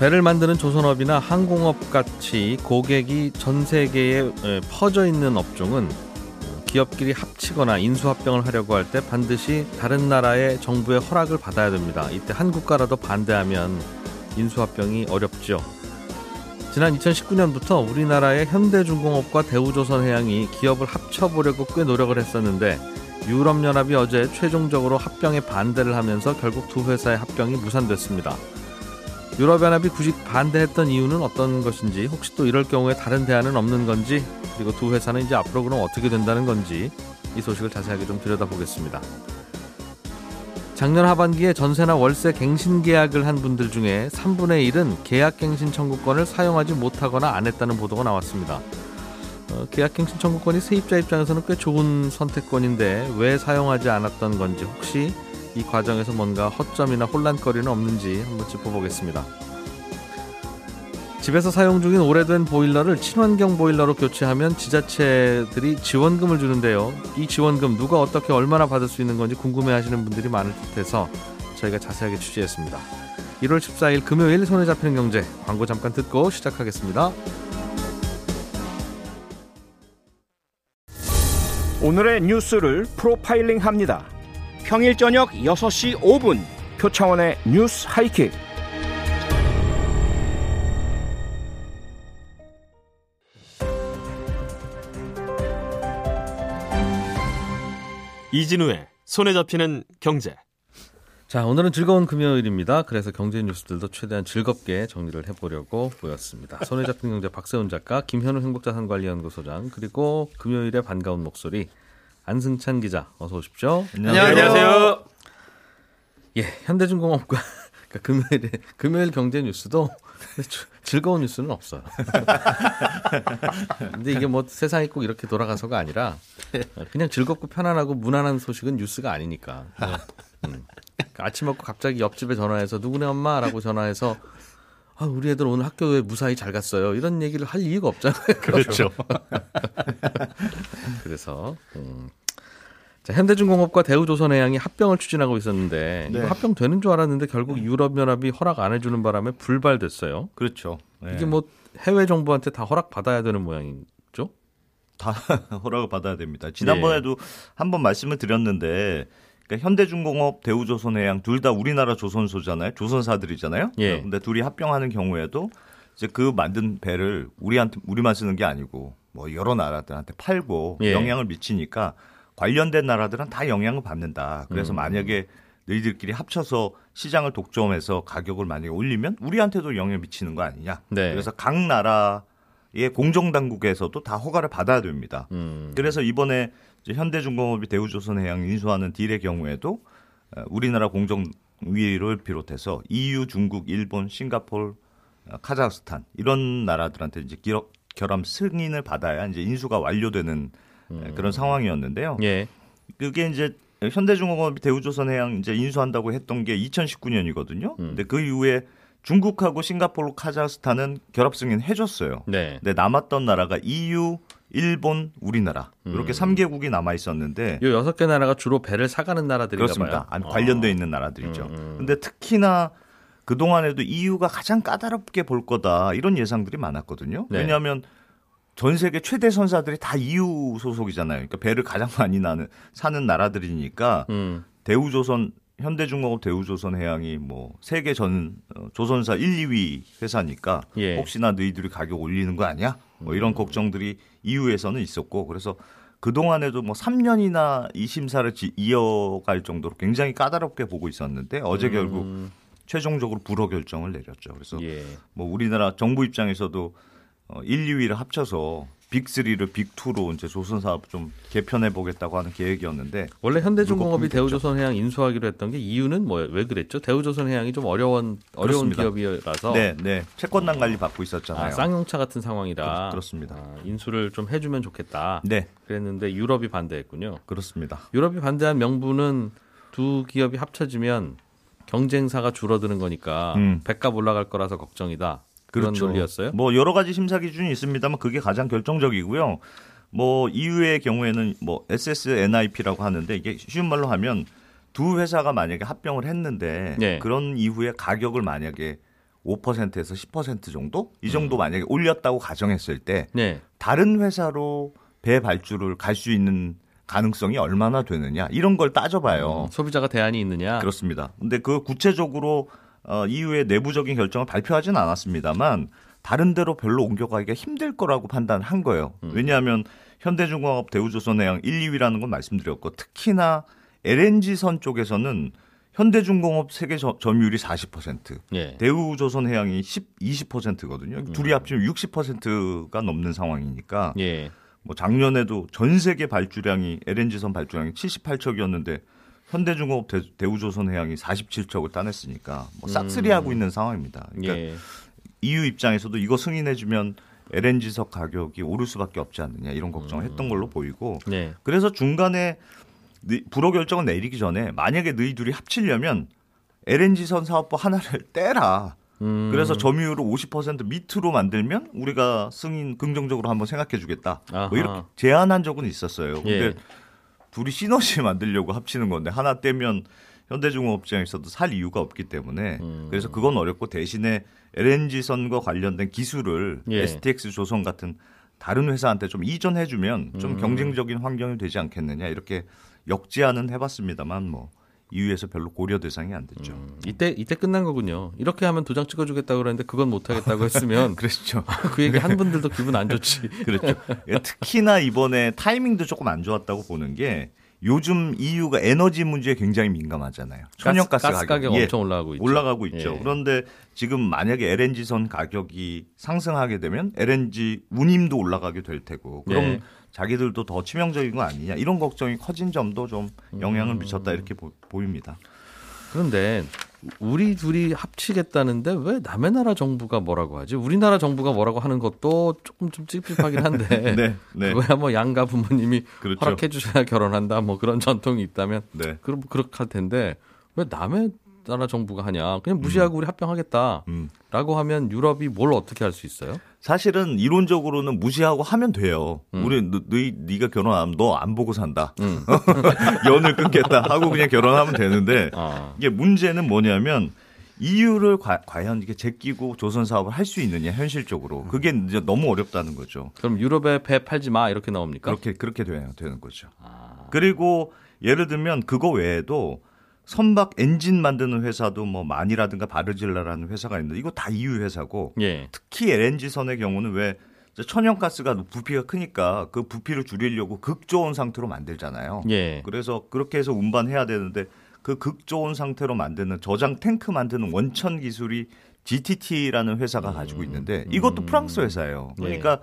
배를 만드는 조선업이나 항공업 같이 고객이 전 세계에 퍼져 있는 업종은 기업끼리 합치거나 인수합병을 하려고 할 때 반드시 다른 나라의 정부의 허락을 받아야 됩니다. 이때 한 국가라도 반대하면 인수합병이 어렵죠. 지난 2019년부터 우리나라의 현대중공업과 대우조선해양이 기업을 합쳐보려고 꽤 노력을 했었는데 유럽연합이 어제 최종적으로 합병에 반대를 하면서 결국 두 회사의 합병이 무산됐습니다. 유럽연합이 굳이 반대했던 이유는 어떤 것인지 혹시 또 이럴 경우에 다른 대안은 없는 건지 그리고 두 회사는 이제 앞으로 그럼 어떻게 된다는 건지 이 소식을 자세하게 좀 들여다보겠습니다. 작년 하반기에 전세나 월세 갱신 계약을 한 분들 중에 3분의 1은 계약 갱신 청구권을 사용하지 못하거나 안 했다는 보도가 나왔습니다. 어, 계약 갱신 청구권이 세입자 입장에서는 꽤 좋은 선택권인데 왜 사용하지 않았던 건지 혹시 이 과정에서 뭔가 허점이나 혼란거리는 없는지 한번 짚어보겠습니다. 집에서 사용 중인 오래된 보일러를 친환경 보일러로 교체하면 지자체들이 지원금을 주는데요. 이 지원금 누가 어떻게 얼마나 받을 수 있는 건지 궁금해하시는 분들이 많을 듯해서 저희가 자세하게 취재했습니다. 1월 14일 금요일 손에 잡히는 경제 광고 잠깐 듣고 시작하겠습니다. 오늘의 뉴스를 프로파일링 합니다. 평일 저녁 6시 5분 표창원의 뉴스 하이킥. 이진우의 손에 잡히는 경제. 자, 오늘은 즐거운 금요일입니다. 그래서 경제 뉴스들도 최대한 즐겁게 정리를 해보려고 모였습니다. 손에 잡힌 경제 박세훈 작가, 김현우 행복자산관리연구소장, 그리고 금요일에 반가운 목소리 안승찬 기자, 어서 오십시오. 안녕하세요. 예, 현대중공업과 그러니까 금요일에 금요일 경제 뉴스도 즐거운 뉴스는 없어요. 근데 이게 뭐 세상이 꼭 이렇게 돌아가서가 아니라 그냥 즐겁고 편안하고 무난한 소식은 뉴스가 아니니까. 음. 그러니까 아침 먹고 갑자기 옆집에 전화해서 누구네 엄마라고 전화해서 아, 우리 애들 오늘 학교에 무사히 잘 갔어요. 이런 얘기를 할 이유가 없잖아요. 그렇죠. 그래서 음. 자, 현대중공업과 대우조선해양이 합병을 추진하고 있었는데 네. 이거 합병 되는 줄 알았는데 결국 유럽연합이 허락 안 해주는 바람에 불발됐어요. 그렇죠. 네. 이게 뭐 해외 정부한테 다 허락 받아야 되는 모양이죠? 다 허락을 받아야 됩니다. 지난번에도 한번 말씀을 드렸는데 그러니까 현대중공업, 대우조선해양 둘 다 우리나라 조선소잖아요. 조선사들이잖아요. 예. 근데 둘이 합병하는 경우에도 이제 그 만든 배를 우리한테 우리만 쓰는 게 아니고 뭐 여러 나라들한테 팔고 예. 영향을 미치니까 관련된 나라들은 다 영향을 받는다. 그래서 음. 만약에 너희들끼리 합쳐서 시장을 독점해서 가격을 만약에 올리면 우리한테도 영향을 미치는 거 아니냐. 네. 그래서 각 나라의 공정당국에서도 다 허가를 받아야 됩니다. 음. 그래서 이번에 현대중공업이 대우조선해양 인수하는 딜의 경우에도 어, 우리나라 공정위를 비롯해서 EU, 중국, 일본, 싱가포르, 어, 카자흐스탄 이런 나라들한테 이제 기업 결함 승인을 받아야 이제 인수가 완료되는 에, 그런 상황이었는데요. 예. 그게 이제 현대중공업이 대우조선해양 이제 인수한다고 했던 게 2019년이거든요. 음. 근데 그 이후에 중국하고 싱가포르, 카자흐스탄은 결합 승인 해줬어요. 네. 근데 남았던 나라가 EU, 일본, 우리나라 이렇게 음. 삼 3개국이 남아 있었는데 요 여섯 개 나라가 주로 배를 사가는 나라들인가 그렇습니다. 봐요. 관련돼 있는 나라들이죠. 음, 음. 근데 특히나 그 동안에도 EU가 가장 까다롭게 볼 거다 이런 예상들이 많았거든요. 네. 왜냐하면 전 세계 최대 선사들이 다 EU 소속이잖아요. 그러니까 배를 가장 많이 나는 사는 나라들이니까 음. 대우조선 현대중공업 대우조선해양이 뭐 세계 전 어, 조선사 1, 2위 회사니까 예. 혹시나 너희들이 가격 올리는 거 아니야? 뭐 음. 이런 걱정들이 EU에서는 있었고 그래서 그 동안에도 뭐 3년이나 이 심사를 지- 이어갈 정도로 굉장히 까다롭게 보고 있었는데 어제 결국 음. 최종적으로 불허 결정을 내렸죠. 그래서 예. 뭐 우리나라 정부 입장에서도 어, 1, 2위를 합쳐서 빅3를 빅2로 이제 조선 사업 좀 개편해 보겠다고 하는 계획이었는데 원래 현대중공업이. 대우조선해양 인수하기로 했던 게 이유는 뭐 왜 그랬죠? 대우조선해양이 좀 어려운 어려운 그렇습니다. 기업이라서 네, 네. 채권단 관리 받고 있었잖아요. 아, 쌍용차 같은 상황이라 그렇- 그렇 습니다. 아, 인수를 좀 해주면 좋겠다. 네, 그랬는데 유럽이 반대했군요. 그렇습니다. 유럽이 반대한 명분은 두 기업이 합쳐지면 경쟁사가 줄어드는 거니까 음. 백값 올라갈 거라서 걱정이다. 그런 그렇죠. 논리였어요. 뭐 여러 가지 심사 기준이 있습니다만 그게 가장 결정적이고요. 뭐 EU의 경우에는 뭐 SSNIP라고 하는데 이게 쉬운 말로 하면 두 회사가 만약에 합병을 했는데 네. 그런 이후에 가격을 만약에 5%에서 10% 정도 이 정도 음. 만약에 올렸다고 가정했을 때 네. 다른 회사로 배 발주를 갈 수 있는 가능성이 얼마나 되느냐 이런 걸 따져봐요. 음, 소비자가 대안이 있느냐? 그렇습니다. 근데 그 구체적으로 어, 이후에 내부적인 결정을 발표하진 않았습니다만 다른 데로 별로 옮겨가기가 힘들 거라고 판단한 거예요. 왜냐하면 현대중공업, 대우조선해양 1, 2위라는 건 말씀드렸고 특히나 LNG선 쪽에서는 현대중공업 세계 저- 점유율이 40%, 예. 대우조선해양이 10, 20%거든요. 둘이 합치면 60%가 넘는 상황이니까 예. 뭐 작년에도 전 세계 발주량이 LNG선 발주량이 78척이었는데 현대중공업 대, 우조선해양이 47척을 따냈으니까 뭐 싹쓸이하고 있는 상황입니다. 그러니까 예. EU 입장에서도 이거 승인해주면 LNG석 가격이 오를 수밖에 없지 않느냐 이런 걱정을 했던 걸로 보이고 네. 그래서 중간에 너- 불허 결정을 내리기 전에 만약에 너희 둘이 합치려면 LNG선 사업부 하나를 떼라. 음. 그래서 점유율을 50% 밑으로 만들면 우리가 승인 긍정적으로 한번 생각해 주겠다. 뭐 이렇게 제안한 적은 있었어요. 근데 예. 둘이 시너지 만들려고 합치는 건데 하나 떼면 현대중공업 입장에서도 살 이유가 없기 때문에 음. 그래서 그건 어렵고 대신에 LNG선과 관련된 기술을 예. STX 조선 같은 다른 회사한테 좀 이전해 주면 좀 음. 경쟁적인 환경이 되지 않겠느냐 이렇게 역제안은 해봤습니다만 뭐 이유에서 별로 고려 대상이 안 됐죠. 이때 이때 끝난 거군요. 이렇게 하면 도장 찍어주겠다고 그랬는데 그건 못하겠다고 했으면 그랬죠. 그 얘기 한 분들도 기분 안 좋지. 그렇죠. 특히나 이번에 타이밍도 조금 안 좋았다고 보는 게 요즘 EU가 에너지 문제에 굉장히 민감하잖아요. 천연가스 가스 가격 예, 엄청 올라가고 있죠. 올라가고 있죠. 예. 그런데 지금 만약에 LNG선 가격이 상승하게 되면 LNG 운임도 올라가게 될 테고 그럼 예. 자기들도 더 치명적인 거 아니냐 이런 걱정이 커진 점도 좀 영향을 미쳤다 이렇게 보, 보입니다. 그런데 우리 둘이 합치겠다는데 왜 남의 나라 정부가 뭐라고 하지? 우리나라 정부가 뭐라고 하는 것도 조금 좀 찝찝하긴 한데 네, 네, 그거야 뭐 양가 부모님이 그렇죠. 허락해 주셔야 결혼한다 뭐 그런 전통이 있다면 네. 그럼 그렇게 할 텐데 왜 남의 나라 정부가 하냐? 그냥 무시하고 우리 합병하겠다라고 음. 하면 유럽이 뭘 어떻게 할 수 있어요? 사실은 이론적으로는 무시하고 하면 돼요. 음. 우리 너, 너희 네가 결혼하면 너 안 보고 산다. 연을 끊겠다 하고 그냥 결혼하면 되는데 아, 이게 문제는 뭐냐면 EU를 과, 연 이게 제끼고 조선 사업을 할 수 있느냐 현실적으로 그게 이제 너무 어렵다는 거죠. 그럼 유럽에 배 팔지 마 이렇게 나옵니까? 그렇게 그렇게 돼야 되는 거죠. 아. 그리고 예를 들면 그거 외에도 선박 엔진 만드는 회사도 뭐 만이라든가 바르질라라는 회사가 있는데 이거 다 EU 회사고 예. 특히 LNG 선의 경우는 왜 천연가스가 부피가 크니까 그 부피를 줄이려고 극저온 상태로 만들잖아요. 예. 그래서 그렇게 해서 운반해야 되는데 그 극저온 상태로 만드는 저장 탱크 만드는 원천 기술이 GTT라는 회사가 가지고 있는데 이것도 프랑스 회사예요. 예. 그러니까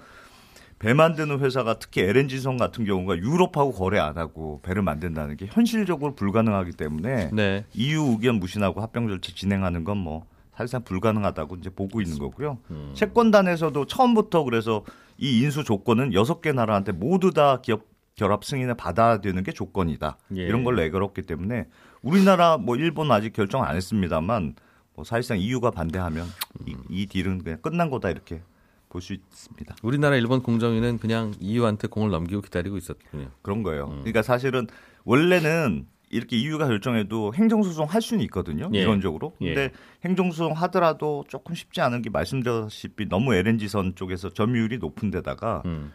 배 만드는 회사가 특히 LNG선 같은 경우가 유럽하고 거래 안 하고 배를 만든다는 게 현실적으로 불가능하기 때문에 네. EU 의견 무신하고 합병 절차 진행하는 건 뭐 사실상 불가능하다고 이제 보고 있는 거고요. 음. 채권단에서도 처음부터 그래서 이 인수 조건은 여섯 개 나라한테 모두 다 기업 결합 승인을 받아야 되는 게 조건이다. 예. 이런 걸 내걸었기 때문에 우리나라 뭐 일본 아직 결정 안 했습니다만 뭐 사실상 EU가 반대하면 이, 이 딜은 그냥 끝난 거다 이렇게 볼 수 있습니다. 우리나라 일본 공정위는 그냥 EU한테 공을 넘기고 기다리고 있었군요. 그런 거예요. 음. 그러니까 사실은 원래는 이렇게 EU가 결정해도 행정소송 할 수는 있거든요. 예. 이론적으로. 예. 근데 행정소송 하더라도 조금 쉽지 않은 게 말씀드렸다시피 너무 LNG선 쪽에서 점유율이 높은 데다가 음.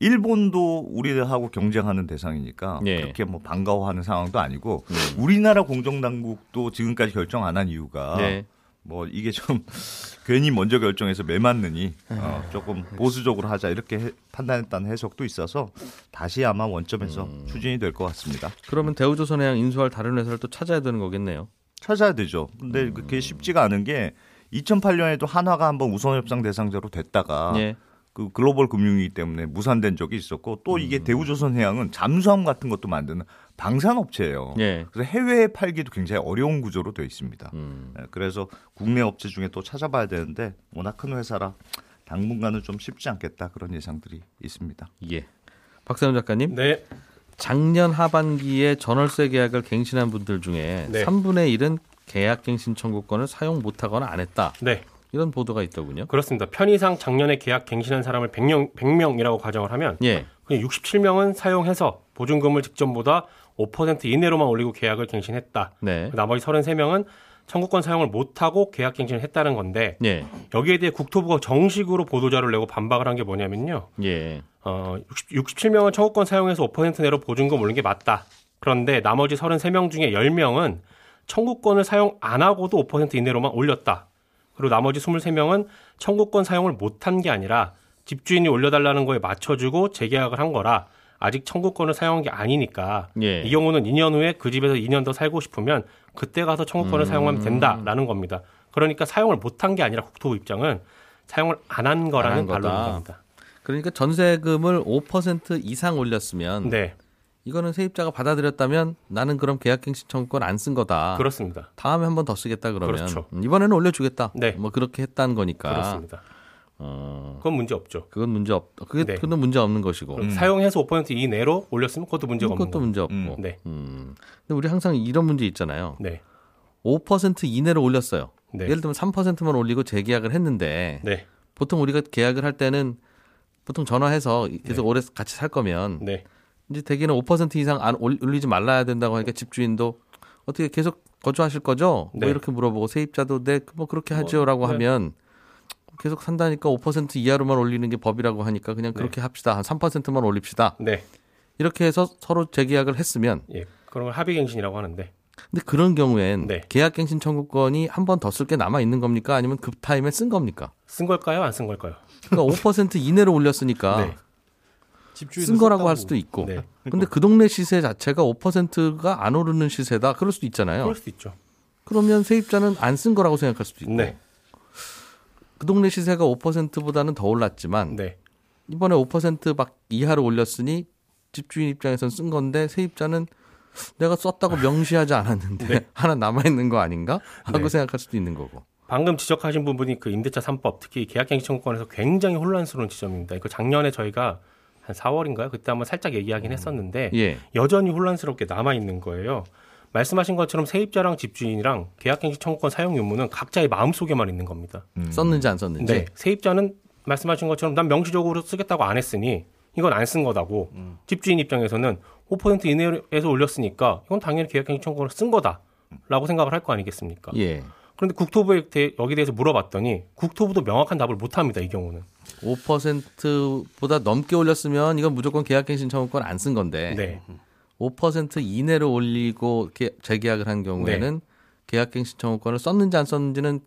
일본도 우리하고 경쟁하는 대상이니까 예. 그렇게 뭐 반가워하는 상황도 아니고 음. 우리나라 공정당국도 지금까지 결정 안 한 이유가 네. 뭐 이게 좀 괜히 먼저 결정해서 매 맞느니 아. 어, 조금 보수적으로 하자 이렇게 해- 판단했다는 해석도 있어서 다시 아마 원점에서 음. 추진이 될 것 같습니다. 그러면 대우조선해양 인수할 다른 회사를 또 찾아야 되는 거겠네요. 찾아야 되죠. 음. 근데 그게 쉽지가 않은 게 2008년에도 한화가 한번 우선 협상 대상자로 됐다가 예. 그 글로벌 금융이기 때문에 무산된 적이 있었고 또 이게 대우조선해양은 잠수함 같은 것도 만드는 방산업체예요. 예. 그래서 해외에 팔기도 굉장히 어려운 구조로 되어 있습니다. 음. 예, 그래서 국내 업체 중에 또 찾아봐야 되는데 워낙 큰 회사라 당분간은 좀 쉽지 않겠다 그런 예상들이 있습니다. 예. 박세훈 작가님, 네. 작년 하반기에 전월세 계약을 갱신한 분들 중에 네. 3분의 1은 계약 갱신 청구권을 사용 못하거나 안 했다. 네. 이런 보도가 있더군요. 그렇습니다. 편의상 작년에 계약 갱신한 사람을 100명, 100명이라고 가정을 하면 예. 그냥 67명은 사용해서 보증금을 직전보다 5% 이내로만 올리고 계약을 갱신했다. 네. 나머지 33명은 청구권 사용을 못하고 계약 갱신을 했다는 건데 예. 여기에 대해 국토부가 정식으로 보도자를 내고 반박을 한 게 뭐냐면요. 예. 어, 60, 67명은 청구권 사용해서 5% 내로 보증금 올린 게 맞다. 그런데 나머지 33명 중에 10명은 청구권을 사용 안 하고도 5% 이내로만 올렸다. 그리고 나머지 23명은 청구권 사용을 못한 게 아니라 집주인이 올려달라는 거에 맞춰주고 재계약을 한 거라 아직 청구권을 사용한 게 아니니까 예. 이 경우는 2년 후에 그 집에서 2년 더 살고 싶으면 그때 가서 청구권을 사용하면 된다라는 겁니다. 그러니까 사용을 못한 게 아니라 국토부 입장은 사용을 안 한 거라는 안한 거다. 반론인 겁니다. 그러니까 전세금을 5% 이상 올렸으면 네, 이거는 세입자가 받아들였다면 나는 그럼 계약갱신 청구권 안 쓴 거다. 그렇습니다. 다음에 한 번 더 쓰겠다 그러면 그렇죠. 음, 이번에는 올려주겠다. 네. 뭐 그렇게 했다는 거니까. 그렇습니다. 어, 그건 문제 없죠. 그건 문제 없. 그게 네. 그건 문제 없는 것이고. 그럼 사용해서 5% 이내로 올렸으면 그것도 문제가 없는 그것도. 문제 없고. 음. 네, 음. 근데 우리 항상 이런 문제 있잖아요. 네, 5% 이내로 올렸어요. 네. 예를 들면 3%만 올리고 재계약을 했는데 네, 보통 우리가 계약을 할 때는 보통 전화해서 계속 오래 같이 살 거면 네, 이제 대개는 5% 이상 안 올- 올리지 말라야 된다고 하니까 집주인도 어떻게 계속 거주하실 거죠? 네. 뭐 이렇게 물어보고 세입자도 네 뭐 그렇게 하죠라고 네. 하면 계속 산다니까 5% 이하로만 올리는 게 법이라고 하니까 그냥 그렇게 합시다. 한 3%만 올립시다. 네, 이렇게 해서 서로 재계약을 했으면 예, 그런 걸 합의갱신이라고 하는데 근데 그런 경우엔 네. 계약갱신 청구권이 한 번 더 쓸 게 남아 있는 겁니까? 아니면 급 타임에 쓴 겁니까? 쓴 걸까요, 안 쓴 걸까요? 그러니까 5% 이내로 올렸으니까 네. 쓴 거라고 할 수도 있고. 네, 근데 그 동네 시세 자체가 5%가 안 오르는 시세다. 그럴 수도 있잖아요. 그럴 수도 있죠. 그러면 세입자는 안 쓴 거라고 생각할 수도 있고. 네, 그 동네 시세가 5%보다는 더 올랐지만 네, 이번에 5%막 이하로 올렸으니 집주인 입장에서는 쓴 건데 세입자는 내가 썼다고 명시하지 않았는데 네. 하나 남아 있는 거 아닌가 하고 네. 생각할 수도 있는 거고. 방금 지적하신 부분이 그 임대차 3법 특히 계약갱신 청구권에서 굉장히 혼란스러운 지점입니다. 이거 작년에 저희가 한 4월인가요? 그때 한번 살짝 얘기하긴 했었는데 예. 여전히 혼란스럽게 남아 있는 거예요. 말씀하신 것처럼 세입자랑 집주인이랑 계약갱신 청구권 사용 유무는 각자의 마음속에만 있는 겁니다. 음. 썼는지 안 썼는지. 네, 세입자는 말씀하신 것처럼 난 명시적으로 쓰겠다고 안 했으니 이건 안 쓴 거다고 집주인 입장에서는 5% 이내에서 올렸으니까 이건 당연히 계약갱신 청구권을 쓴 거다라고 생각을 할 거 아니겠습니까? 예. 그런데 국토부에 대- 여기 대해서 물어봤더니 국토부도 명확한 답을 못 합니다. 이 경우는. 5%보다 넘게 올렸으면 이건 무조건 계약갱신 청구권 안 쓴 건데 네. 5% 이내로 올리고 게- 재계약을 한 경우에는 네. 계약갱신 청구권을 썼는지 안 썼는지는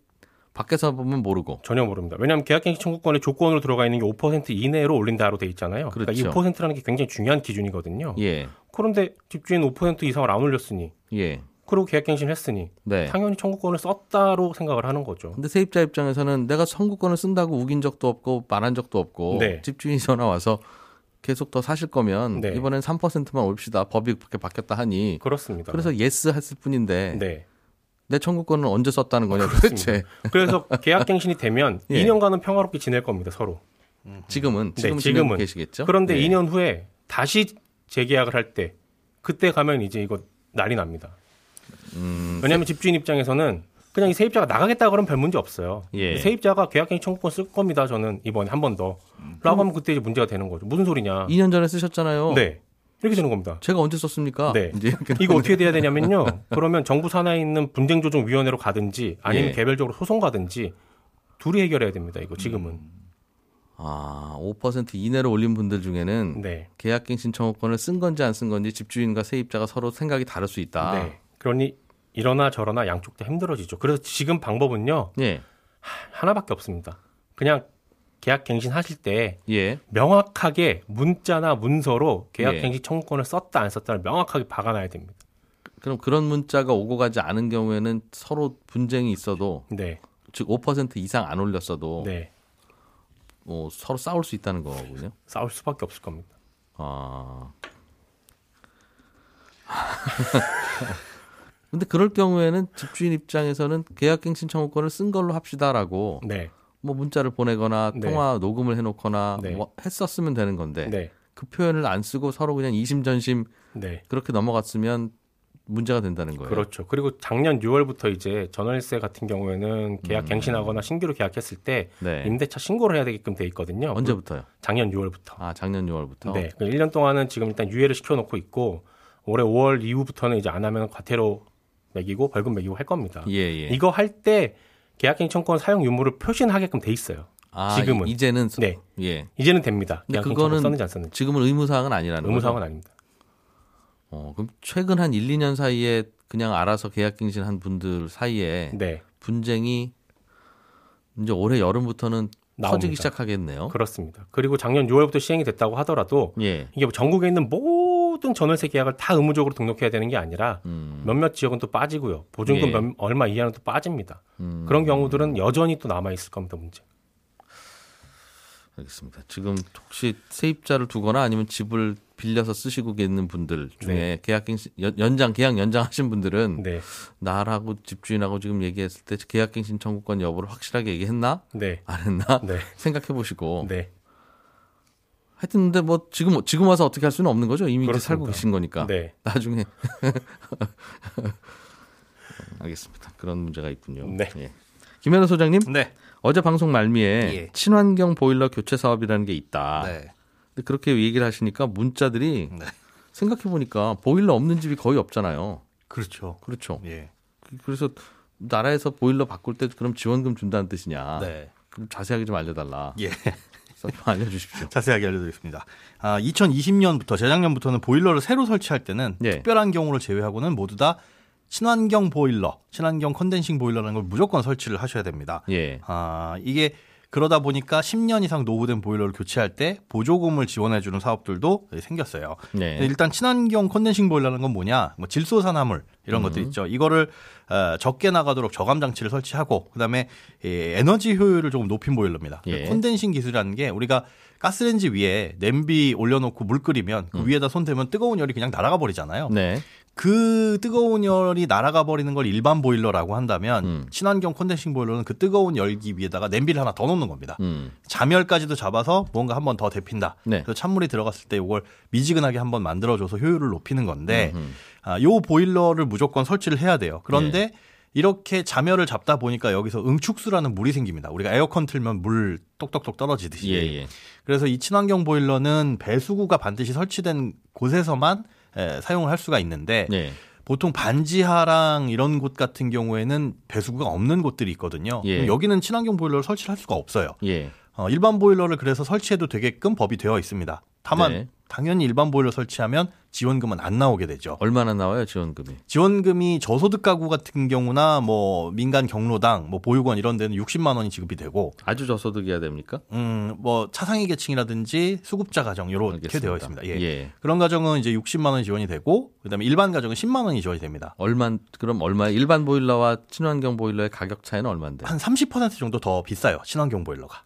밖에서 보면 모르고 전혀 모릅니다. 왜냐하면 계약갱신 청구권의 조건으로 들어가 있는 게 5% 이내로 올린다로 돼 있잖아요. 그러니까 그렇죠. 이 5%라는 게 굉장히 중요한 기준이거든요. 예. 그런데 집주인 5% 이상을 안 올렸으니 예. 그리고 계약갱신 했으니 네. 당연히 청구권을 썼다로 생각을 하는 거죠. 근데 세입자 입장에서는 내가 청구권을 쓴다고 우긴 적도 없고 말한 적도 없고 네. 집주인이 전화 와서 계속 더 사실 거면 네. 이번엔 3%만 올립시다. 법이 그렇게 바뀌었다 하니 그렇습니다. 그래서 yes 했을 뿐인데 네. 내 청구권은 언제 썼다는 거냐 도대체 그래서 계약갱신이 되면 예. 2년간은 평화롭게 지낼 겁니다. 서로. 지금은 네, 지금 지금은. 계시겠죠? 그런데 네. 2년 후에 다시 재계약을 할 때 그때 가면 이제 이거 난리 납니다. 음, 왜냐하면 집주인 입장에서는 그냥 이 세입자가 나가겠다 그러면 별 문제 없어요. 예. 세입자가 계약갱신 청구권 쓸 겁니다. 저는 이번에 한 번 더. 라고 하면 그때 이제 문제가 되는 거죠. 무슨 소리냐. 2년 전에 쓰셨잖아요. 네. 이렇게 되는 겁니다. 제가 언제 썼습니까? 네. 이거 어떻게 돼야 되냐면요. 그러면 정부 산하에 있는 분쟁조정위원회로 가든지 아니면 예. 개별적으로 소송 가든지 둘이 해결해야 됩니다. 이거 지금은. 아, 5% 이내로 올린 분들 중에는 네. 계약갱신 청구권을 쓴 건지 안 쓴 건지 집주인과 세입자가 서로 생각이 다를 수 있다. 네. 그러니 이러나 저러나 양쪽 다 힘들어지죠. 그래서 지금 방법은요. 예. 하나밖에 없습니다. 그냥 계약 갱신 하실 때 예. 명확하게 문자나 문서로 계약 예. 갱신 청구권을 썼다 안 썼다를 명확하게 박아놔야 됩니다. 그럼 그런 문자가 오고 가지 않은 경우에는 서로 분쟁이 있어도 네. 즉5% 이상 안 올렸어도 네. 어, 서로 싸울 수 있다는 거군요. 싸울 수밖에 없을 겁니다. 아. 근데 그럴 경우에는 집주인 입장에서는 계약갱신 청구권을 쓴 걸로 합시다라고 네, 뭐 문자를 보내거나 네. 통화 녹음을 해놓거나 네. 뭐 했었으면 되는 건데 네, 그 표현을 안 쓰고 서로 그냥 이심전심 네. 그렇게 넘어갔으면 문제가 된다는 거예요. 그렇죠. 그리고 작년 6월부터 이제 전월세 같은 경우에는 계약 갱신하거나 신규로 계약했을 때 음. 네. 임대차 신고를 해야 되게끔 돼 있거든요. 언제부터요? 작년 6월부터. 아 작년 6월부터. 네. 그 1년 동안은 지금 일단 유예를 시켜 놓고 있고 올해 5월 이후부터는 이제 안 하면 과태료 매기고 벌금 매기고 할 겁니다. 예 예. 이거 할때 청구권 사용 유무를 표시하게끔 돼 있어요. 아, 지금은. 이- 이제는 서- 네. 예. 이제는 됩니다. 근데 그거는 썼는지 안 썼는지. 지금은 의무 사항은 아니라는 의무 거죠. 사항은 아닙니다. 어, 그럼 최근 한 1, 2년 사이에 그냥 알아서 계약갱신한 분들 사이에 네. 분쟁이 이제 올해 여름부터는 나옵니다. 터지기 시작하겠네요. 그렇습니다. 그리고 작년 6월부터 시행이 됐다고 하더라도 예. 이게 뭐 전국에 있는 모든 전월세 계약을 다 의무적으로 등록해야 되는 게 아니라 음, 몇몇 지역은 또 빠지고요. 보증금 예. 몇- 얼마 이하는 또 빠집니다. 음, 그런 경우들은 여전히 또 남아 있을 겁니다. 문제. 알겠습니다. 지금 혹시 세입자를 두거나 아니면 집을 빌려서 쓰시고 계는 분들 중에 네. 계약 갱신 연- 연장 계약 연장하신 분들은 네, 나라고 집주인하고 지금 얘기했을 때 계약 갱신 청구권 여부를 확실하게 얘기했나 네, 안 했나 네, 생각해 보시고 네, 하여튼 근데 뭐 지금 지금 와서 어떻게 할 수는 없는 거죠. 이미 이제. 살고 계신 거니까. 네, 나중에 알겠습니다. 그런 문제가 있군요. 네. 예. 김현우 소장님 네. 어제 방송 말미에 예. 친환경 보일러 교체 사업이라는 게 있다. 네. 근데 그렇게 얘기를 하시니까 문자들이 네. 생각해 보니까 보일러 없는 집이 거의 없잖아요. 그렇죠. 그렇죠. 예. 그- 그래서 나라에서 보일러 바꿀 때 그럼 지원금 준다는 뜻이냐? 네. 그럼 자세하게 좀 알려달라. 예. 좀 알려주십시오. 자세하게 알려드리겠습니다. 아, 2020년부터 재작년부터는 보일러를 새로 설치할 때는 예. 특별한 경우를 제외하고는 모두 다 친환경 보일러, 친환경 컨덴싱 보일러라는 걸 무조건 설치를 하셔야 됩니다. 예. 아, 이게 그러다 보니까 10년 이상 노후된 보일러를 교체할 때 보조금을 지원해주는 사업들도 생겼어요. 네. 일단 친환경 컨덴싱 보일러는 건 뭐냐? 뭐 질소산화물 이런 것들 있죠. 이거를 어, 적게 나가도록 저감 장치를 설치하고 그다음에 이 에너지 효율을 조금 높인 보일러입니다. 예. condensing 기술이라는 게 우리가 가스레인지 위에 냄비 올려놓고 물 끓이면 그 위에다 손 대면 뜨거운 열이 그냥 날아가 버리잖아요. 네. 그 뜨거운 열이 날아가 버리는 걸 일반 보일러라고 한다면 음. 친환경 condensing 보일러는 그 뜨거운 열기 위에다가 냄비를 하나 더 놓는 겁니다. 음. 잠열까지도 잡아서 뭔가 한 번 더 데핀다. 네. 그래서 찬물이 들어갔을 때 이걸 미지근하게 한 번 만들어줘서 효율을 높이는 건데 음흠. 아, 요 보일러를 무조건 설치를 해야 돼요. 그런데 네. 이렇게 잠열을 잡다 보니까 여기서 응축수라는 물이 생깁니다. 우리가 에어컨 틀면 물 똑똑똑 떨어지듯이. 예, 예. 그래서 이 친환경 보일러는 배수구가 반드시 설치된 곳에서만 에, 사용을 할 수가 있는데 네. 보통 반지하랑 이런 곳 같은 경우에는 배수구가 없는 곳들이 있거든요. 예. 여기는 친환경 보일러를 설치를 할 수가 없어요. 예. 어, 일반 보일러를 그래서 설치해도 되게끔 법이 되어 있습니다. 다만 네. 당연히 일반 보일러 설치하면 지원금은 안 나오게 되죠. 얼마나 나와요, 지원금이? 지원금이 저소득 가구 같은 경우나 뭐 민간 경로당, 뭐 보육원 이런 데는 60만 원이 지급이 되고 아주 저소득이어야 됩니까? 음, 뭐 차상위 계층이라든지 수급자 가정 이렇게 알겠습니다. 되어 있습니다. 예. 예. 그런 가정은 이제 60만 원이 지원이 되고 그다음에 일반 가정은 10만 원이 지원이 됩니다. 얼마 그럼 얼마 일반 보일러와 친환경 보일러의 가격 차이는 얼마인데? 한 30% 정도 더 비싸요. 친환경 보일러가.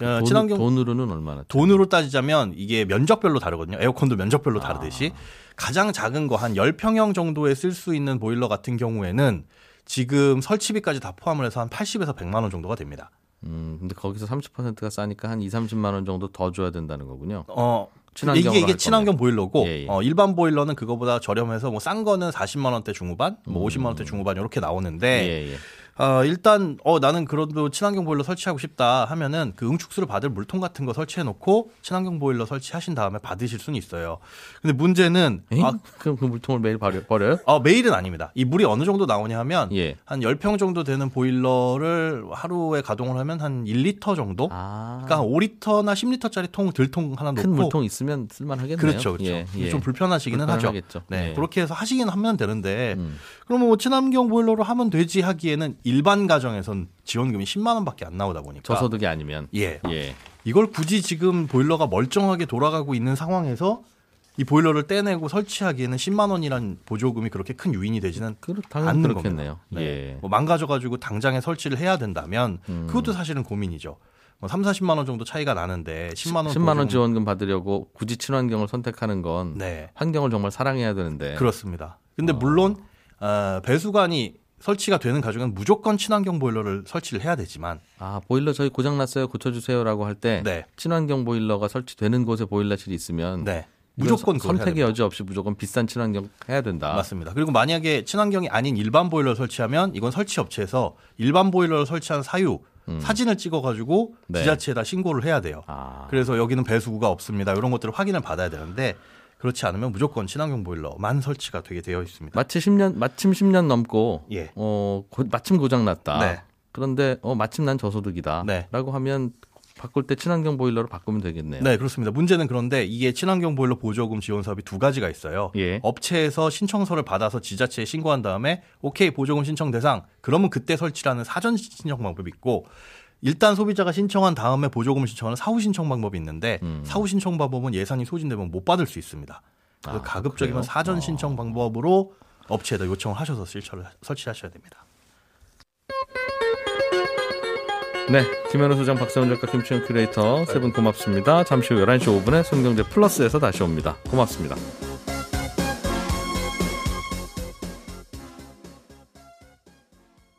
어, 돈, 친환경 돈으로는 얼마나? 돈으로 따지자면 이게 면적별로 다르거든요. 에어컨도 면적별로 다르듯이 아. 가장 작은 거 한 10평형 정도에 쓸 수 있는 보일러 같은 경우에는 지금 설치비까지 다 포함을 해서 한 80에서 100만 원 정도가 됩니다. 음, 근데 거기서 30%가 싸니까 한 2, 30만 원 정도 더 줘야 된다는 거군요. 어, 이게, 이게 할 친환경 보일러고 예, 예. 어, 일반 보일러는 그거보다 저렴해서 뭐 싼 거는 40만 원대 중후반, 뭐 50만 원대 중후반 이렇게 나오는데 음. 예, 예. 어, 일단 어 나는 그래도 친환경 보일러 설치하고 싶다 하면은 그 응축수를 받을 물통 같은 거 설치해 놓고 친환경 보일러 설치하신 다음에 받으실 수는 있어요. 근데 문제는 에잉? 아, 그럼 그 물통을 매일 버려, 버려요? 어, 매일은 아닙니다. 이 물이 어느 정도 나오냐 하면 예. 한 10평 정도 되는 보일러를 하루에 가동을 하면 한 1리터 정도? 아, 그러니까 한 5리터나 10리터짜리 통 들통 하나 놓고 큰 물통 있으면 쓸만 하겠네요. 그렇죠, 그렇죠. 예, 예. 좀 불편하시기는 하죠. 불편하겠죠. 네, 예. 그렇게 해서 하시긴 하면 되는데 음. 그러면 뭐 친환경 보일러로 하면 되지 하기에는 일반 가정에선 지원금이 10만 원밖에 안 나오다 보니까 저소득이 아니면 예. 예. 이걸 굳이 지금 보일러가 멀쩡하게 돌아가고 있는 상황에서 이 보일러를 떼내고 설치하기에는 10만 원이란 보조금이 그렇게 큰 요인이 되지는 그 당연히 않는 그렇겠네요. 겁니다. 네. 예. 뭐 망가져가지고 당장에 설치를 해야 된다면 음. 그것도 사실은 고민이죠. 뭐 3, 40만 원 정도 차이가 나는데 10만 원 10만 원 지원금 받으려고 굳이 친환경을 선택하는 건 네. 환경을 정말 사랑해야 되는데 그렇습니다. 근데 어. 물론 어, 배수관이 설치가 되는 가정은 무조건 친환경 보일러를 설치를 해야 되지만 아 보일러 저희 고장 났어요 고쳐주세요라고 할때 네. 친환경 보일러가 설치되는 곳에 보일러실이 있으면 네. 무조건 선- 선택의. 여지 없이 무조건 비싼 친환경 해야 된다. 맞습니다. 그리고 만약에 친환경이 아닌 일반 보일러를 설치하면 이건 설치 업체에서 일반 보일러를 설치한 사유 사진을 찍어가지고 음. 네. 지자체에다 신고를 해야 돼요. 아, 그래서 여기는 배수구가 없습니다. 이런 것들을 확인을 받아야 되는데 그렇지 않으면 무조건 친환경 보일러만 설치가 되게 되어 있습니다. 마치 10년 마침 10년 넘고 예. 어 고- 마침 고장 났다. 네. 그런데 어 마침 난 저소득이다라고 네. 하면 바꿀 때 친환경 보일러로 바꾸면 되겠네요. 네, 그렇습니다. 문제는 그런데 이게 친환경 보일러 보조금 지원 사업이 두 가지가 있어요. 예. 업체에서 신청서를 받아서 지자체에 신고한 다음에 오케이 보조금 신청 대상 그러면 그때 설치라는 사전 신청 방법이 있고 일단 소비자가 신청한 다음에 보조금을 신청하는 사후 신청 방법이 있는데 음. 사후 신청 방법은 예산이 소진되면 못 받을 수 있습니다. 그래서 아, 가급적이면 그래요? 사전 신청 방법으로 업체에다 요청을 하셔서 실처를 설치하셔야 됩니다. 네, 김현우 소장, 박세훈 작가, 김치현 큐레이터 세 분 고맙습니다. 잠시 후 11시 5분에 손경제 플러스에서 다시 옵니다. 고맙습니다.